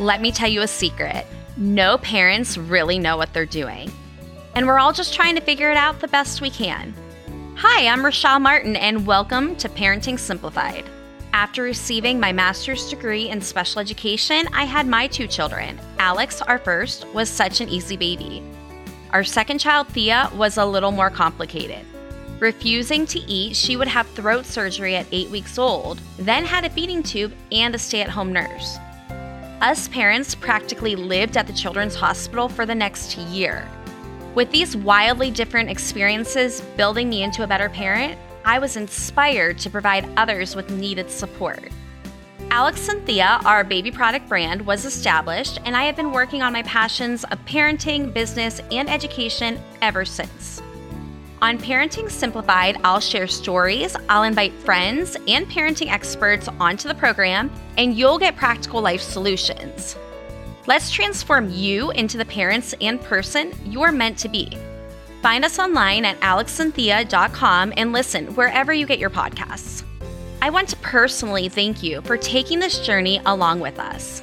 Let me tell you a secret no parents really know what they're doing. And we're all just trying to figure it out the best we can. Hi, I'm Rachelle Martin, and welcome to Parenting Simplified. After receiving my master's degree in special education, I had my two children. Alex, our first, was such an easy baby. Our second child, Thea, was a little more complicated. Refusing to eat, she would have throat surgery at eight weeks old, then had a feeding tube and a stay at home nurse. Us parents practically lived at the children's hospital for the next year. With these wildly different experiences building me into a better parent, I was inspired to provide others with needed support. Alex and Thea, our baby product brand, was established, and I have been working on my passions of parenting, business, and education ever since. On Parenting Simplified, I'll share stories, I'll invite friends and parenting experts onto the program, and you'll get practical life solutions. Let's transform you into the parents and person you're meant to be. Find us online at alexandthea.com and listen wherever you get your podcasts. I want to personally thank you for taking this journey along with us.